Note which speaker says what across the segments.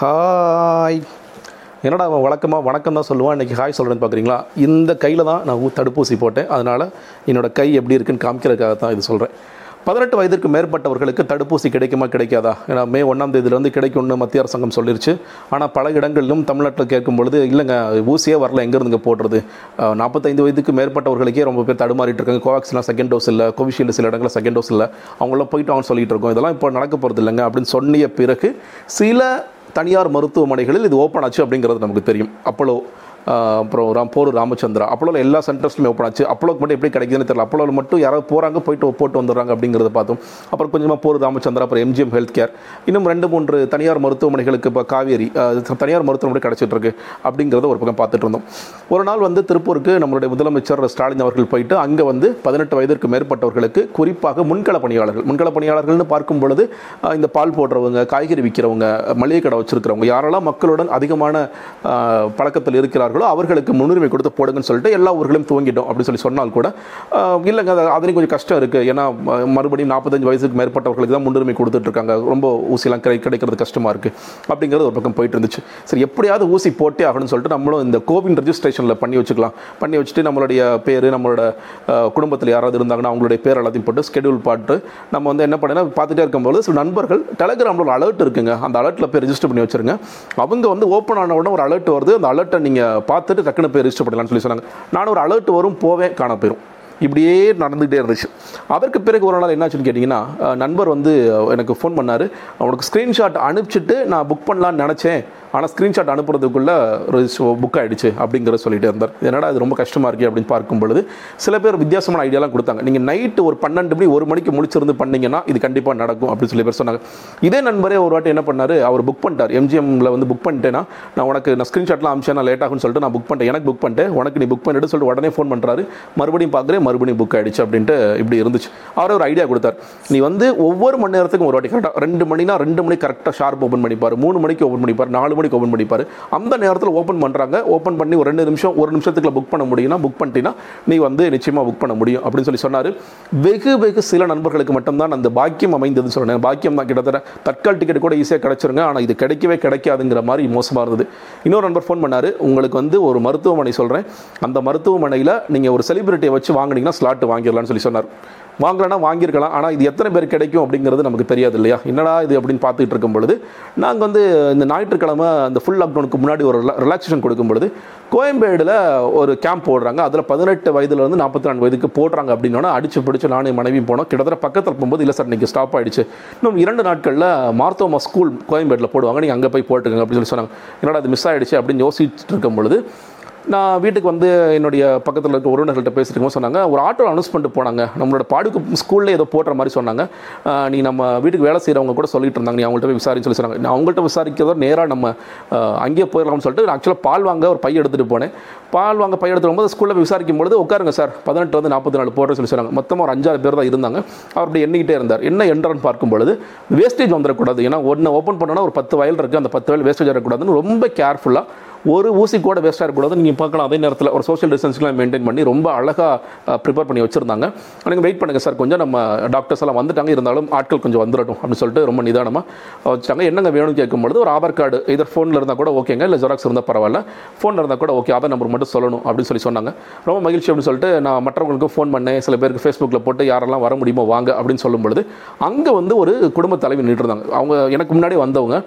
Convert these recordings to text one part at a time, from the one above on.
Speaker 1: Hi. என்னடா அவன் வழக்கமாக வணக்கம் தான் சொல்லுவான் இன்றைக்கி ஹாய் சொல்கிறேன்னு பார்க்குறீங்களா இந்த கையில் தான் நான் ஊ- தடுப்பூசி போட்டேன். அதனால் என்னோடய கை எப்படி இருக்குன்னு காமிக்கிறதுக்காக தான் இது சொல்கிறேன் பதினெட்டு வயதிற்கு மேற்பட்டவர்களுக்கு தடுப்பூசி கிடைக்குமா கிடைக்காதா? ஏன்னா மே ஒன்றாம் தேதியிலேருந்து கிடைக்கும்னு மத்திய அரசாங்கம் சொல்லிருச்சு. ஆனால் பல இடங்களிலும் தமிழ்நாட்டில் கேட்கும் பொழுது இல்லைங்க ஊசியே வரல எங்கேருந்துங்க போடுறது? நாற்பத்தைந்து வயதுக்கு மேற்பட்டவர்களுக்கே ரொம்ப பேர் தடுமாறிட்டு இருக்காங்க. கோவாக்சின்லாம் செகண்ட் டோஸ் இல்லை கோவிஷீல்டு சில இடங்களில் செகண்ட் டோஸ் இல்லை. அவங்களாம் போயிட்டு அவங்க சொல்லிகிட்டு இருக்கோம். இதெல்லாம் இப்போ நடக்க போகிறது இல்லைங்க அப்படின்னு சொன்னிய பிறகு சில தனியார் மருத்துவமனைகளில் இது ஓப்பன் ஆச்சு அப்படிங்கிறது நமக்கு தெரியும். அப்போலோ அப்புறம் ராம் போர் ராமச்சந்திரா. அப்போலோவில் எல்லா சென்டர்ஸ்லையுமே ஓப்பன் ஆச்சு. அப்போலோக்கு மட்டும் எப்படி கிடைக்குதுன்னு தெரியல. அப்போலோவில் மட்டும் யாராவது போகிறாங்க போயிட்டு போட்டு வந்துடுறாங்க அப்படிங்கிறத பார்த்தோம். அப்புறம் கொஞ்சமாக போர் ராமச்சந்திரா அப்புறம் எம்ஜிஎம் ஹெல்த் கேர் இன்னும் ரெண்டு மூன்று தனியார் மருத்துவமனைகளுக்கு இப்போ காவேரி தனியார் மருத்துவமனை கிடச்சிட்டு இருக்கு அப்படிங்கிறத ஒரு பக்கம் பார்த்துட்டு இருந்தோம். ஒரு நாள் வந்து திருப்பூருக்கு நம்மளுடைய முதலமைச்சர் ஸ்டாலின் அவர்கள் போயிட்டு அங்கே வந்து பதினெட்டு வயதிற்கு மேற்பட்டவர்களுக்கு குறிப்பாக முன்கள பணியாளர்கள் முன்கள பணியாளர்கள்னு பார்க்கும் பொழுது இந்த பால் போடுறவங்க காய்கறி விற்கிறவங்க மளிகை கடை வச்சிருக்கிறவங்க யாரெல்லாம் மக்களுடன் அதிகமான பழக்கத்தில் இருக்கிறார்கள் அவர்களுக்கு முன்னுரிமை கொடுத்து போடுங்கன்னு சொல்லிட்டு எல்லா ஊர்களும் துவங்கிட்டோம் அப்படின்னு சொல்லி சொன்னால் கூட இல்லைங்க அது அதுலேயும் கொஞ்சம் கஷ்டம் இருக்குது ஏன்னா ம- மறுபடியும் நாற்பத்தஞ்சு வயசுக்கு மேற்பட்டவர்களுக்கு தான் முன்னுரிமை கொடுத்துட்ருக்காங்க ரொம்ப ஊசிலாம் கிடை கிடைக்கிறது கஷ்டமாக இருக்குது அப்படிங்கிறது ஒரு பக்கம் போயிட்டு இருந்துச்சு. சரி எப்படியாவது ஊசி போட்டே ஆகணும்னு சொல்லிட்டு நம்மளும் இந்த கோவின் ரெஜிஸ்ட்ரேஷனில் பண்ணி வச்சுக்கலாம். பண்ணி வச்சுட்டு நம்மளுடைய பேர் நம்மளோட குடும்பத்தில் யாராவது இருந்தாங்கன்னா அவங்களுடைய பேர் எல்லாத்தையும் போட்டு ஸ்கெடியூல் பாட்டு நம்ம வந்து என்ன பண்ணேன்னா பார்த்துட்டே இருக்கும்போது சில நண்பர்கள் டெலகிராமில் ஒரு அலர்ட் இருக்குங்க. அந்த அலர்ட்டில் போய் ரெஜிஸ்டர் பண்ணி வச்சிருங்க. அவங்க வந்து ஓப்பன் ஆன உடனே ஒரு அலர்ட் வருது. அந்த அலர்ட்டை நீங்கள் பார்த்துட்டு டக்குன்னு போய் ரிஜிஸ்டர் பண்ணலாம்னு சொல்லி சொன்னாங்க. நானும் ஒரு அலர்ட் வரும் போவேன் காண போயிடும் இப்படியே நடந்துகிட்டே இருந்துச்சு. அதற்கு பிறகு ஒரு நாள் என்னாச்சுன்னு கேட்டிங்கன்னா நண்பர் வந்து எனக்கு ஃபோன் பண்ணார். அவனுக்கு ஸ்க்ரீன்ஷாட் அனுப்பிச்சிட்டு நான் புக் பண்ணலான்னு நினச்சேன். ஆனால் ஸ்க்ரீன்ஷாட் அனுப்புறதுக்குள்ளே புக் ஆகிடுச்சு அப்படிங்கிற சொல்லிட்டு இருந்தார். என்னடா அது ரொம்ப கஷ்டமாக இருக்குது அப்படின்னு பார்க்கும் பொழுது சில பேர் வித்தியாசமான ஐடியாலாம் கொடுத்தாங்க. நீங்கள் நைட்டு ஒரு பன்னெண்டு மணி ஒரு மணிக்கு முடிச்சிருந்து பண்ணிங்கன்னா இது கண்டிப்பாக நடக்கும் அப்படின்னு சொல்லி பேர் சொன்னாங்க. இதே நண்பரே ஒரு வாட்டி என்ன பண்ணார் அவர் புக் பண்ணிட்டார். எம்ஜிஎம்ல வந்து புக் பண்ணிட்டேன்னா நான் உனக்கு நான் ஸ்க்ரீன்ஷாட்லாம் அமிச்சேன் நான் லேட் ஆகும்னு சொல்லிட்டு நான் புக் பண்ணிட்டேன். எனக்கு புக் பண்ணிட்டேன். உனக்கு நீ புக் பண்ணிட்டு சொல்லிட்டு உடனே ஃபோன் பண்ணுறாரு மறுபடியும் பார்க்குறேன் மறுபடியும் புக் ஆகிடுச்சு அப்படின்ட்டு இப்படி இருந்துச்சு. அவர் ஒரு ஐடியா கொடுத்தார். நீ வந்து ஒவ்வொரு மணி நேரத்துக்கும் ஒரு வாட்டி கரெக்டாக ரெண்டு மணினா ரெண்டு மணி கரெக்டாக ஷார்ப் ஓப்பன் பண்ணிப்பார். மூணு மணிக்கு ஓப்பன் பண்ணிப்பார். நாலு மணிக்கு ஓப்பன் பண்ணிப்பார். அந்த நேரத்தில் ஓப்பன் பண்ணுறாங்க ஓப்பன் பண்ணி ஒரு ரெண்டு நிமிஷம் ஒரு நிமிஷத்துக்குள்ள புக் பண்ண முடியும்னா புக் பண்ணிட்டீங்கன்னா நீ வந்து நிச்சயமாக புக் பண்ண முடியும் அப்படின்னு சொல்லி சொன்னார். வெகு வெகு சில நண்பர்களுக்கு மட்டும்தான் அந்த பாக்கியம் அமைந்ததுன்னு சொல்கிறேன் பாக்கியம் தான் கிட்டத்தட்ட தட்கால் டிக்கெட் கூட ஈஸியாக கிடச்சிருங்க. ஆனால் இது கிடைக்கவே கிடைக்காதுங்கிற மாதிரி மோசமாக இருந்தது. இன்னொரு நண்பர் ஃபோன் பண்ணார். உங்களுக்கு வந்து ஒரு மருத்துவமனை சொல்கிறேன் அந்த மருத்துவமனையில் நீங்கள் ஒரு செலிபிரிட்டியை வச்சு வாங்கினீங்கன்னா ஸ்லாட் வாங்கிடலாம்னு சொல்லி சொன்னார். வாங்கலைன்னா வாங்கியிருக்கலாம். ஆனால் இது எத்தனை பேர் கிடைக்கும் அப்படிங்கிறது நமக்கு தெரியாது இல்லையா? என்னடா இது அப்படின்னு பார்த்துட்டு இருக்கும் பொழுது நாங்கள் வந்து இந்த ஞாயிற்றுக்கிழமை அந்த ஃபுல் லாக்டவுனுக்கு முன்னாடி ஒரு ரிலாக்ஸேஷன் கொடுக்கும் பொழுது கோயம்பேடில் ஒரு கேம்ப் போடுறாங்க. அதில் பதினெட்டு வயதுலேருந்து நாற்பத்தி நாலு வயதுக்கு போடுறாங்க அப்படின்னா அடிச்சு பிடிச்சு நானும் மனைவி மனைவியும் போனோம். கிட்டத்தட்ட பக்கத்தில் போகும்போது இல்லை சார் இன்னைக்கு ஸ்டாப் ஆகிடுச்சு இன்னும் இரண்டு நாட்களில் மார்த்தோமா ஸ்கூல் கோயம்பேட்டில் போடுவாங்க. நீங்கள் அங்கே போய் போட்டுக்கோங்க அப்படின்னு சொல்லி சொன்னாங்க. என்னடா அது மிஸ் ஆகிடுச்சு அப்படின்னு யோசிச்சுட்டு இருக்கும் பொழுது நான் வீட்டுக்கு வந்து என்னுடைய பக்கத்தில் இருக்க உறவினர்கள்ட்ட பேசிட்டு சொன்னாங்க ஒரு ஆட்டோ அனௌன்ஸ் பண்ணிட்டு போனாங்க. நம்மளோட பாடுக்கு ஸ்கூலில் ஏதோ போடுற மாதிரி சொன்னாங்க. நீ நம்ம வீட்டுக்கு வேலை செய்கிறவங்க கூட சொல்லிட்டு இருந்தாங்க. நீ அவங்கள்ட்ட போய் விசாரின்னு சொல்லி சொன்னாங்க. நான் அவங்கள்ட்ட விசாரிக்கிறதோ நேராக நம்ம அங்கேயே போயிடலாம்னு சொல்லிட்டு ஆக்சுவலாக பால் வாங்க ஒரு பையன் எடுத்துகிட்டு போனேன். பால் வாங்க பையன் எடுத்துகிட்டு போகும்போது ஸ்கூலில் விசாரிக்கும் பொழுது உட்காருங்க சார் பதினெட்டு வந்து நாற்பத்தி நாலு போடுறேன்னு சொல்லி சொன்னாங்க. மொத்தமாக ஒரு அஞ்சாறு பேர் தான் இருந்தாங்க. அவர் அப்படி எண்ணிக்கிட்டே இருந்தார். என்ன என்றன்னு பார்க்கும் பொழுது வேஸ்டேஜ் வந்துடக்கூடாது. ஏன்னா ஒன்று ஓப்பன் பண்ணோன்னா ஒரு பத்து வயல் இருக்குது அந்த பத்து வயல் வேஸ்டேஜ் வரக்கூடாதுன்னு ரொம்ப கேர்ஃபுல்லாக ஒரு ஊசி கூட வேஸ்ட்டாக இருக்கக்கூடாது நீங்கள் பார்க்கலாம். அதே நேரத்தில் ஒரு சோஷியல் டிஸ்டன்ஸ்லாம் மெயின்டைன் பண்ணி ரொம்ப அழகாக ப்ரிப்பேர் பண்ணி வச்சுருந்தாங்க. நீங்கள் வெயிட் பண்ணுங்கள் சார் கொஞ்சம் நம்ம டாக்டர்ஸ் எல்லாம் வந்துட்டாங்க. இருந்தாலும் ஆட்கள் கொஞ்சம் வந்துடட்டும் அப்படின்னு சொல்லிட்டு ரொம்ப நிதானமாக வச்சுட்டாங்க. என்னங்க வேணும்னு கேட்கும்பொழுது ஒரு ஆதார் கார்டு இதர் ஃபோனில் இருந்தால் கூட ஓகேங்க இல்லை ஜெராக்ஸ் இருந்தால் பரவாயில்ல. ஃபோனில் இருந்தால் கூட ஓகே ஆதார் நம்பர் மட்டும் சொல்லணும் அப்படின்னு சொல்லி சொன்னாங்க. ரொம்ப மகிழ்ச்சி அப்படின்னு சொல்லிட்டு நான் மற்றவங்களுக்கும் ஃபோன் பண்ணேன். சில பேருக்கு ஃபேஸ்புக்கில் போட்டு யாரெல்லாம் வர முடியுமோ வாங்க அப்படின்னு சொல்லும்பொழுது அங்கே வந்து ஒரு குடும்ப தலைவி நின்றுருந்தாங்க அவங்க எனக்கு முன்னாடி வந்தவங்க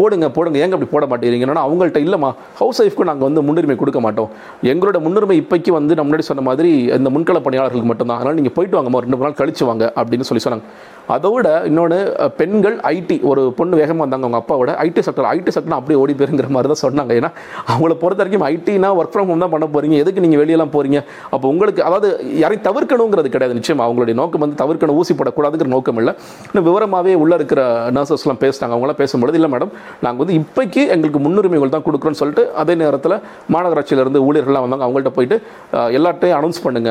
Speaker 1: போடுங்க போடுங்க. ஏங்க அப்படி போட மாட்டேங்கிறீங்கன்னா அவங்கள்ட்ட இல்லைம்மா ஹவுஸ் ஒய்ஃப்க்கு நாங்கள் வந்து முன்னுரிமை கொடுக்க மாட்டோம். எங்களோட முன்னுரிமை இப்போக்கி வந்து நம்ம முன்னாடி சொன்ன மாதிரி இந்த முன்கள பணியாளர்களுக்கு மட்டும்தான். அதனால் நீங்கள் போயிட்டு வாங்கம்மா ரெண்டு மூணு நாள் கழிச்சு வாங்க அப்படின்னு சொல்லி சொன்னாங்க. அதோட இன்னொன்று பெண்கள் ஐடி ஒரு பொண்ணு வேகமாக வந்தாங்க அவங்க அப்பாவோட. ஐடி செக்டர் ஐடி செக்டர் அப்படியே ஓடி போயிருங்கிற மாதிரி தான் சொன்னாங்க. ஏன்னா அவங்கள பொறுத்த வரைக்கும் ஐடினா ஒர்க் ஃப்ரம் ஹோம் தான் பண்ண போகிறீங்க எதுக்கு நீங்கள் வெளியெல்லாம் போகிறீங்க அப்போ உங்களுக்கு அதாவது யாரையும் தவிர்க்கணுங்கிறது கிடையாது நிச்சயம். அவங்களுடைய நோக்கம் வந்து தவிர்க்கணும் ஊசி போடக்கூடாதுங்கிற நோக்கம் இல்லை. இன்னும் விவரமாகவே உள்ளே இருக்கிற நர்சஸ்லாம் பேசுகிறாங்க அவங்களாம் பேசும்பொழுது இல்லை மேடம் நாங்கள் வந்து இப்போக்கி எங்களுக்கு முன்னுரிமைகள் தான் கொடுக்குறோன்னு சொல்லிட்டு அதே நேரத்தில் மாநகராட்சியிலேருந்து ஊழியர்கள்லாம் வந்தாங்க அவங்கள்ட்ட போயிட்டு எல்லாட்டையும் அனௌன்ஸ் பண்ணுங்க.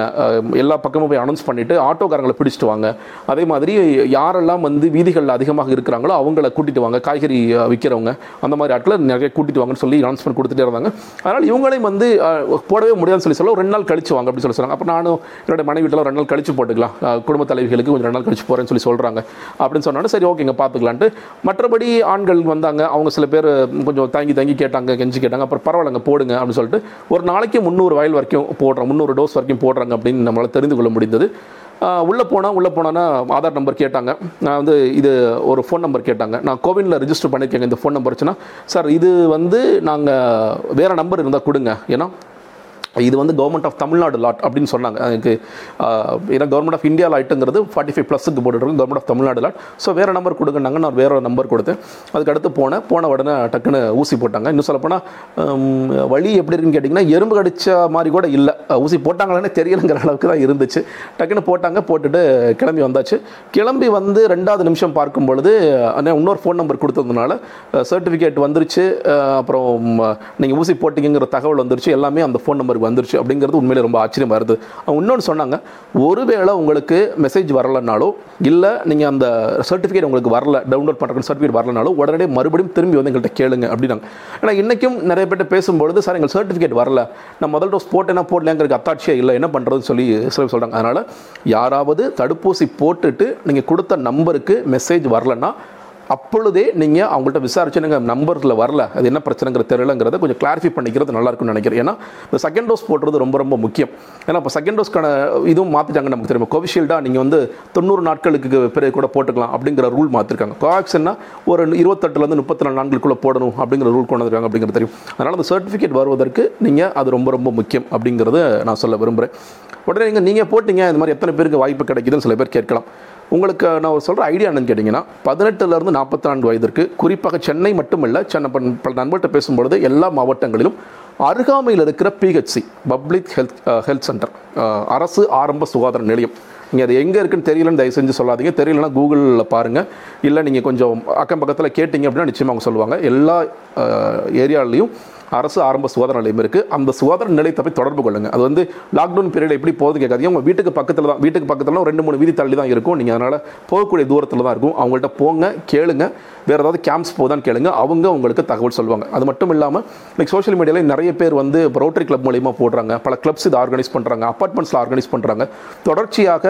Speaker 1: எல்லா பக்கமும் போய் அனௌன்ஸ் பண்ணிவிட்டு ஆட்டோக்காரங்களை பிடிச்சிட்டு வாங்க. அதே மாதிரி யாரெல்லாம் வந்து வீதிகளில் அதிகமாக இருக்கிறாங்களோ அவங்கள கூட்டிட்டு வாங்க. காய்கறி விற்கிறவங்க அந்த மாதிரி ஆட்களை நிறைய கூட்டிகிட்டு வாங்கன்னு சொல்லி அனௌன்ஸ்மெண்ட் கொடுத்துட்டே இருந்தாங்க. அதனால் இவங்களையும் வந்து போடவே முடியாதுன்னு சொல்லி சொல்ல ஒரு ரெண்டு நாள் கழிச்சு வாங்க அப்படின்னு சொல்லி சொல்கிறாங்க அப்போ நானும் என்னோட மனைவி ரெண்டு நாள் கழிச்சு போட்டுக்கலாம். குடும்ப தலைவிகளுக்கு கொஞ்சம் ரெண்டு நாள் கழிச்சு போகிறேன்னு சொல்லி சொல்கிறாங்க அப்படின்னு சொன்னாலும் சரி ஓகேங்க பார்த்துக்கலான்ட்டு மற்றபடி ஆண்கள் வந்தாங்க. அவங்க சில பேர் கொஞ்சம் தங்கி தங்கி கேட்டாங்க கெஞ்சி கேட்டாங்க. அப்புறம் பரவாயில்லைங்க போடுங்க அப்படின்னு சொல்லிட்டு ஒரு நாளைக்கு முந்நூறு வயல் வரைக்கும் போடுறோம் முந்நூறு டோஸ் வரைக்கும் போடுறாங்க அப்படின்னு நம்மளால் தெரிந்து கொள்ள முடிந்தது. உள்ளே போனால் உள்ளே போனோன்னா ஆதார் நம்பர் கேட்டாங்க. நான் வந்து இது ஒரு ஃபோன் நம்பர் கேட்டாங்க. நான் கோவினில் ரிஜிஸ்டர் பண்ணியிருக்கேங்க இந்த ஃபோன் நம்பர் வச்சுன்னா சார் இது வந்து நாங்கள் வேறு நம்பர் இருந்தால் கொடுங்க. ஏன்னா இது வந்து கவர்மெண்ட் ஆஃப் தமிழ்நாடு லாட் அப்படின்னு சொன்னாங்க. எனக்கு ஏன்னா கவர்மெண்ட் ஆஃப் இந்தியா லாட்டுங்கிறது ஃபார்ட்டி ஃபைவ் ப்ளஸுக்கு போட்டுருக்கோம் government of Tamil Nadu lot so வேறு நம்பர் கொடுங்கன்னாங்க நான் வேறு நம்பர் கொடுத்தேன். அதுக்கு அடுத்து போனேன். போன உடனே டக்குன்னு ஊசி போட்டாங்க. இன்னும் சொல்லப்போனால் வழி எப்படி இருக்குன்னு கேட்டிங்கன்னா எறும்பு கடிச்ச மாதிரி கூட இல்லை. ஊசி போட்டாங்களேன்னு தெரியலங்கிற அளவுக்கு தான் இருந்துச்சு. டக்குன்னு போட்டாங்க போட்டுட்டு கிளம்பி வந்தாச்சு. கிளம்பி வந்து ரெண்டாவது நிமிஷம் பார்க்கும் பொழுது இன்னொரு ஃபோன் நம்பர் கொடுத்ததுனால சர்டிஃபிகேட் வந்துருச்சு. அப்புறம் நீங்கள் ஊசி போட்டிங்கிற தகவல் வந்துருச்சு. எல்லாமே அந்த ஃபோன் நம்பருக்கு வந்துருச்சு அப்படிங்கிறது உண்மையிலே ரொம்ப ஆச்சரியமாக இருந்தது அவங்க இன்னொன்று சொன்னாங்க ஒருவேளை உங்களுக்கு மெசேஜ் வரலைனாலோ இல்லை நீங்கள் அந்த சர்டிஃபிகேட் உங்களுக்கு வரல டவுன்லோட் பண்ணுற சர்டிஃபிகேட் வரலனாலோ உடனே மறுபடியும் திரும்பி வந்து எங்கள்கிட்ட கேளுங்க அப்படின்னாங்க. ஏன்னா இன்றைக்கும் நிறைய பேர்ட்ட பேசும்பொழுது சார் எங்கள் சர்டிஃபிகேட் வரல. நான் முதல் டோஸ் போட்டேன்னா போடலங்கிறதுக்கு அத்தாட்சியே இல்லை என்ன பண்ணுறதுன்னு சொல்லி சில சொல்கிறாங்க அதனால் யாராவது தடுப்பூசி போட்டுட்டு நீங்கள் கொடுத்த நம்பருக்கு மெசேஜ் வரலன்னா அப்பொழுதே நீங்கள் அவங்கள்ட்ட விசாரிச்சு நீங்கள் நம்பரில் வரல. அது என்ன பிரச்சனைங்கிற தெரியலங்கிறத கொஞ்சம் கிளாரிஃபை பண்ணிக்கிறது நல்லா இருக்கும்னு நினைக்கிறேன். ஏன்னா இந்த செகண்ட் டோஸ் போடுறது ரொம்ப ரொம்ப முக்கியம். ஏன்னா இப்போ செகண்ட் டோஸ்க்கான இதுவும் மாற்றிட்டாங்க நமக்கு தெரியும். கோவிஷீல்டாக நீங்கள் வந்து தொண்ணூறு நாட்களுக்கு பிறகு கூட போட்டுக்கலாம் அப்படிங்கிற ரூல் மாற்றிருக்காங்க கோவாக்சின்னா ஒரு இருபத்தெட்டுலேருந்து முப்பத்தி நாலு நாட்களுக்குள்ளே போடணும் அப்படிங்கிற ரூல் கொண்டு வந்திருக்காங்க அப்படிங்கிறது தெரியும். அதனால் அந்த சர்டிஃபிகேட் வருவதற்கு நீங்கள் அது ரொம்ப ரொம்ப முக்கியம் அப்படிங்கிறத நான் சொல்ல விரும்புகிறேன் உடனே நீங்கள் நீங்கள் போட்டிங்க இந்த மாதிரி எத்தனை பேருக்கு வாய்ப்பு கிடைக்குதுன்னு சில பேர் கேட்கலாம். உங்களுக்கு நான் ஒரு சொல்கிற ஐடியா என்னன்னு கேட்டிங்கன்னா பதினெட்டுலேருந்து நாற்பத்தி நான்கு வயதிற்கு குறிப்பாக சென்னை மட்டுமல்ல சென்னை பல நண்பர்கிட்ட பேசும்பொழுது எல்லா மாவட்டங்களிலும் அருகாமையில் இருக்கிற PHC public health health centre அரசு ஆரம்ப சுகாதார நிலையம். நீங்கள் அது எங்கே இருக்குன்னு தெரியலன்னு தயவு செஞ்சு சொல்லாதீங்க. தெரியலனா கூகுளில் பாருங்கள் இல்லை நீங்கள் கொஞ்சம் அக்கம் பக்கத்தில் கேட்டிங்க அப்படின்னா நிச்சயமாக அவங்க சொல்லுவாங்க. எல்லா ஏரியாலையும் அரசு ஆரம்ப சுகாதார நிலையம் இருக்குது அந்த சுகாதார நிலையத்தை போய் தொடர்பு கொள்ளுங்கள் அது வந்து லாக்டவுன் பீரியட் எப்படி போகுது கேட்காதீங்க. உங்கள் வீட்டுக்கு பக்கத்தில் தான் வீட்டுக்கு பக்கத்தில் ரெண்டு மூணு வீதி தள்ளி தான் இருக்கும். நீங்கள் அதனால் போகக்கூடிய தூரத்தில் தான் இருக்கும். அவங்கள்ட்ட போங்க கேளுங்கள் வேறு ஏதாவது கேம்ப்ஸ் போதான்னு கேளுங்க. அவங்க உங்களுக்கு தகவல் சொல்லுவாங்க. அது மட்டும் இல்லாமல் இன்னைக்கு சோஷியல் மீடியாவில் நிறைய பேர் வந்து ரோட்டரி கிளப் மூலியமாக போடுறாங்க. பல கிளப்ஸ் இதை ஆர்கனைஸ் பண்ணுறாங்க அப்பார்ட்மெண்ட்ஸில் ஆர்கனைஸ் பண்ணுறாங்க தொடர்ச்சியாக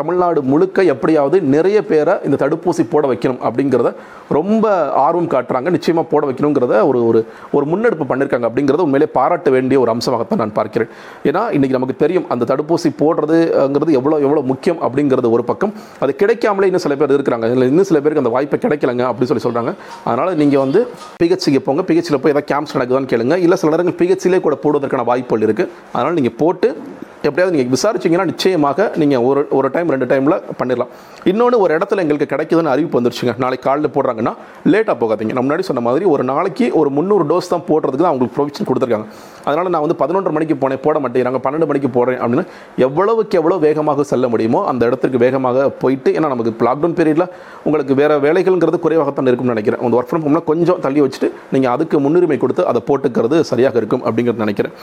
Speaker 1: தமிழ்நாடு முழுக்க எப்படியாவது நிறைய பேரை இந்த தடுப்பூசி போட வைக்கணும் அப்படிங்கிறத ரொம்ப ஆர்வம் காட்டுறாங்க. நிச்சயமாக போட வைக்கணுங்கிறத ஒரு ஒரு ஒரு முன்னெடுப்பு பண்ணியிருக்காங்க அப்படிங்கிறத உண்மையிலே பாராட்ட வேண்டிய ஒரு அம்சமாகத்தான் நான் பார்க்கிறேன். ஏன்னா இன்றைக்கி நமக்கு தெரியும் அந்த தடுப்பூசி போடுறதுங்கிறது எவ்வளோ எவ்வளோ முக்கியம் அப்படிங்கிறது ஒரு பக்கம். அது கிடைக்காமலே இன்னும் சில பேர் இருக்கிறாங்க. இல்லை இன்னும் சில பேருக்கு அந்த வாய்ப்பை கிடைக்கலங்க அப்படின்னு சொல்லி சொல்கிறாங்க அதனால் நீங்கள் வந்து பிஹெச்சிக்கு போங்க. பிஹெச்சியில் போய் ஏதாவது கேம்ப்ஸ் நடக்குதான்னு கேளுங்க. இல்லை சில நேரங்கள் பிஹெச்சிலே கூட போடுவதற்கான வாய்ப்புகள் இருக்குது அதனால் நீங்கள் போட்டு எப்படியாவது நீங்கள் விசாரிச்சிங்கன்னா நிச்சயமாக நீங்கள் ஒரு ஒரு டைம் ரெண்டு டைமில் பண்ணிடலாம். இன்னொன்று ஒரு இடத்துல எங்களுக்கு கிடைக்குதுன்னு அறிவிப்பு வந்துருச்சுங்க. நாளைக்கு காலையில் போடுறாங்கன்னா லேட்டாக போகாதீங்க. நம்ம முன்னாடி சொன்ன மாதிரி ஒரு நாளைக்கு ஒரு முந்நூறு டோஸ் தான் போடுறதுக்கு தான் அவங்களுக்கு ப்ரொவிஷன் கொடுத்துருக்காங்க. அதனால் நான் வந்து பதினொன்று மணிக்கு போனேன் போட மாட்டேங்கிறாங்க பன்னெண்டு மணிக்கு போடுறேன் அப்படின்னு எவ்வளவுக்கு எவ்வளோ வேகமாக செல்ல முடியுமோ அந்த இடத்துக்கு வேகமாக போயிட்டு ஏன்னா நமக்கு லாக்டவுன் பீரியடில் உங்களுக்கு வேறு வேலைகள்ங்கிறது குறைவாக தான் இருக்கும்னு நினைக்கிறேன். அந்த ஒர்க் ஃப்ரம் ஹோம்னா கொஞ்சம் தள்ளி வச்சுட்டு நீங்கள் அதுக்கு முன்னுரிமை கொடுத்து அதை போட்டுக்கிறது சரியாக இருக்கும் அப்படிங்கிறது நினைக்கிறேன்.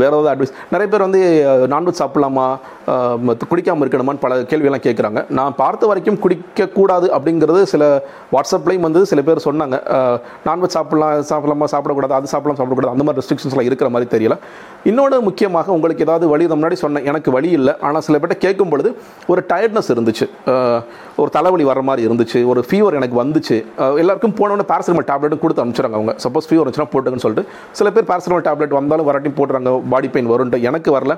Speaker 1: வேறு ஏதாவது அட்வைஸ் நிறைய பேர் வந்து நான்வெஜ் சாப்பிடலாமா? குடிக்காமல் இருக்கணுமான்னு பல கேள்வியெல்லாம் கேட்குறாங்க நான் பார்த்த வரைக்கும் குடிக்கக்கூடாது அப்படிங்கிறது சில வாட்ஸ்அப்லேயும் வந்து சில பேர் சொன்னாங்க. நான்வெஜ் சாப்பிடலாம் சாப்பிடலாமா? சாப்பிடக்கூடாது. அது சாப்பிடலாம் சாப்பிடக்கூடாது. அந்த மாதிரி ரெஸ்ட்ரிக்ஷன்ஸ்லாம் இருக்கிற மாதிரி தெரியல. இன்னொன்று முக்கியமாக உங்களுக்கு ஏதாவது வழி முன்னாடி சொன்னேன். எனக்கு வழி இல்லை. ஆனால் சில பேர்ட்ட கேட்கும் பொழுது ஒரு டயர்ட்னஸ் இருந்துச்சு. ஒரு தலைவலி வர மாதிரி இருந்துச்சு. ஒரு ஃபீவர் எனக்கு வந்துச்சு. எல்லாருக்கும் போனவொடனே பேரசிட்டமல் டேப்லெட்டும் கொடுத்து அனுப்பிச்சிடுறாங்க அவங்க. சப்போஸ் ஃபீவர் வந்துச்சுன்னா போட்டுங்கன்னு சொல்லிட்டு. சில பேர் பேரசிட்டமால் டேப்லெட் வந்தாலும் வராட்டி போடுறாங்க பாடி பெயின் வரும்ட்டு எனக்கு வரல.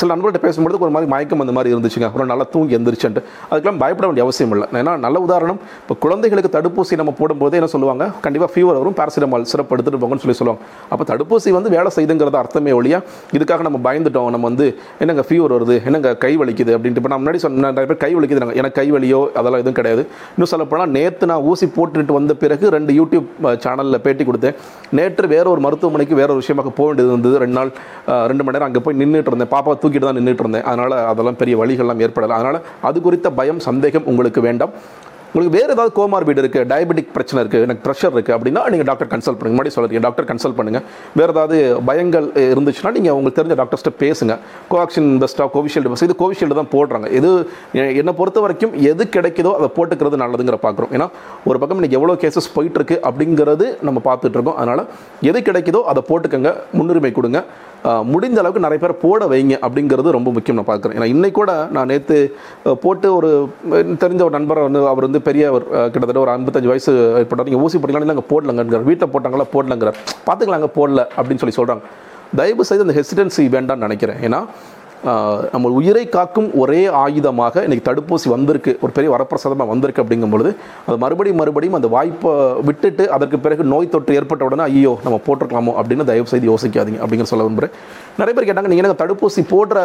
Speaker 1: சில நண்பர்கள்ட்ட பேசும்போது ஒரு மாதிரி மயக்கம் அந்த மாதிரி இருந்துச்சுங்க. அப்புறம் நல்லா தூங்கி எந்திரிச்சுன்ட்டு. அதுக்கெல்லாம் பயப்பட வேண்டிய அவசியம் இல்லை. ஏன்னா நல்ல உதாரணம். இப்போ குழந்தைகளுக்கு தடுப்பூசி நம்ம போடும்போது என்ன சொல்லுவாங்க? கண்டிப்பாக ஃபீவர் வரும் பேரசிட்டமால் சிறப்பு எடுத்துட்டு போங்கன்னு சொல்லி சொல்லுவாங்க. அப்போ தடுப்பூசி வந்து வேலை செய்துங்கிறது அர்த்தமே ஒழியா இதுக்காக நம்ம பயந்துட்டோம். நம்ம வந்து என்னங்க ஃபீவர் வருது? என்னங்க கை வலிக்குது? அப்படின்ட்டு இப்போ நான் முன்னாடி சொன்ன நிறைய பேர் கை வலிக்குது எனக்கு கை வலியோ அதெல்லாம் எதுவும் கிடையாது. இன்னும் சொல்லப்போனால் நேற்று நான் ஊசி போட்டு போட்டுட்டு வந்த பிறகு ரெண்டு யூடியூப் சேனலில் பேட்டி கொடுத்தேன். நேற்று வேற ஒரு மருத்துவமனைக்கு வேற ஒரு விஷயமாக போக வேண்டியது இருந்தது. ரெண்டு நாள் ரெண்டு மணி நேரம் அங்கே போய் நின்றுட்டு இருந்தேன். பாப்பா தூக்கிட்டு தான் நின்றுட்டு இருந்தேன். அதனால் அதெல்லாம் பெரிய வழிகள்லாம் ஏற்படலை. அதனால் அது குறித்த பயம் சந்தேகம் உங்களுக்கு வேண்டாம். உங்களுக்கு வேறு ஏதாவது கோமார்பிட் இருக்குது டயபெட்டிக் பிரச்சனை இருக்குது எனக்கு ப்ரெஷர் இருக்குது அப்படின்னா நீங்கள் டாக்டர் கன்சல்ட் பண்ணுங்க. முன்னாடி சொல்லுறீங்க டாக்டர் கன்சல்ட் பண்ணுங்கள் வேறு ஏதாவது பயங்கள் இருந்துச்சுன்னா நீங்கள் உங்களுக்கு தெரிஞ்ச டாக்டர்ஸ்ட்ட பேசுங்க. கோவாக்சின் பெஸ்ட்டாக கோவிஷீல்டு பெஸ்ட் இது கோவிஷீல்டு தான் போடுறாங்க. எது என்னை பொறுத்த வரைக்கும் எது கிடைக்குதோ அதை போட்டுக்கிறது நல்லதுங்கிற பார்க்குறோம். ஏன்னா ஒரு பக்கம் இன்னைக்கு எவ்வளோ கேசஸ் போயிட்டுருக்கு அப்படிங்கிறது நம்ம பார்த்துட்ருக்கோம் அதனால் எது கிடைக்குதோ அதை போட்டுக்கங்க முன்னுரிமை கொடுங்க. முடிந்த அளவுக்கு நிறைய பேர் போட வைங்க அப்படிங்கிறது ரொம்ப முக்கியம் நான் பார்க்குறேன். ஏன்னா இன்றைக்கூட கூட நான் நேற்று போட்டு ஒரு தெரிஞ்ச ஒரு நண்பர் வந்து அவர் வந்து பெரிய ஒரு, கிட்டத்தட்ட ஒரு ஐம்பத்தஞ்சு வயசு ஏற்பட்டார். நீங்கள் ஊசி போட்டீங்களா? நாங்கள் போடலங்கிறார். வீட்டில் போட்டாங்களா? போடலங்கிறார். பார்த்துக்கலாங்க போடல அப்படின்னு சொல்லி சொல்கிறாங்க தயவு செய்து அந்த ஹெசிடென்சி வேண்டாம்னு நினைக்கிறேன். ஏன்னா நம்ம உயிரை காக்கும் ஒரே ஆயுதமாக இன்றைக்கி தடுப்பூசி வந்திருக்கு. ஒரு பெரிய வரப்பிரசாதமாக வந்திருக்கு அப்படிங்கும் பொழுது அது மறுபடியும் மறுபடியும் அந்த வாய்ப்பை விட்டுட்டு அதற்கு பிறகு நோய் தொற்று ஏற்பட்ட உடனே ஐயோ நம்ம போட்டிருக்கலாமோ அப்படின்னு தயவு செய்து யோசிக்காதீங்க அப்படிங்கிற சொல்ல விரும்புகிறேன் நிறைய பேர் கேட்டாங்க நீங்கள் எனக்கு தடுப்பூசி போடுற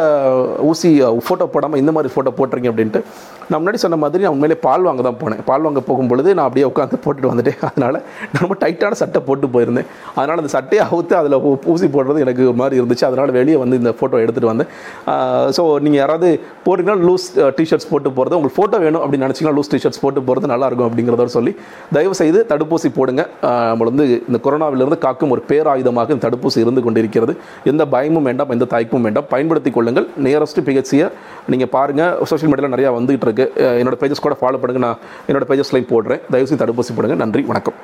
Speaker 1: ஊசி ஃபோட்டோ போடாமல் இந்த மாதிரி ஃபோட்டோ போட்டுறீங்க அப்படின்ட்டு. நான் முன்னாடி சொன்ன மாதிரி நான் உண்மையிலே பால் வாங்க தான் போனேன். பால் வாங்க போகும்பொழுது நான் அப்படியே உட்காந்து போட்டுட்டு வந்துட்டேன். அதனால் நான் ரொம்ப டைட்டான சட்டை போட்டு போயிருந்தேன். அதனால் அந்த சட்டையை அவுத்து அதில் ஊசி போடுறது எனக்கு மாதிரி இருந்துச்சு. அதனால் வெளியே வந்து இந்த ஃபோட்டோ எடுத்துகிட்டு வந்தேன். ஸோ நீங்கள் யாராவது போட்டிங்கன்னா லூஸ் டிஷர்ட்ஸ் போட்டு போகிறது உங்களுக்கு ஃபோட்டோ வேணும் அப்படின்னு நினச்சிங்கன்னா லூஸ் டிஷர்ட்ஸ் போட்டு போகிறது நல்லா இருக்கும் அப்படிங்கிறத சொல்லி தயவு செய்து தடுப்பூசி போடுங்க. நம்மள வந்து இந்த கொரோனாவிலிருந்து காக்கும் ஒரு பேராயுதமாக இந்த தடுப்பூசி இருந்து கொண்டிருக்கிறது. எந்த பயமும் வேண்டாம் எந்த தயக்கமும் வேண்டாம். பயன்படுத்திக் கொள்ளுங்கள். நியரஸ்ட் பிஹெச்சியை நீங்கள் பாருங்கள் சோஷியல் மீடியாவில் நிறையா வந்துகிட்டு இருக்கு. என்னோடய என்னோட பேஜஸ் கூட ஃபாலோ பண்ணுங்க. நான் என்னோட பேஜஸ்லையும் போடுறேன். தயவு செய்து தடுப்பூசி போடுங்க. நன்றி வணக்கம்.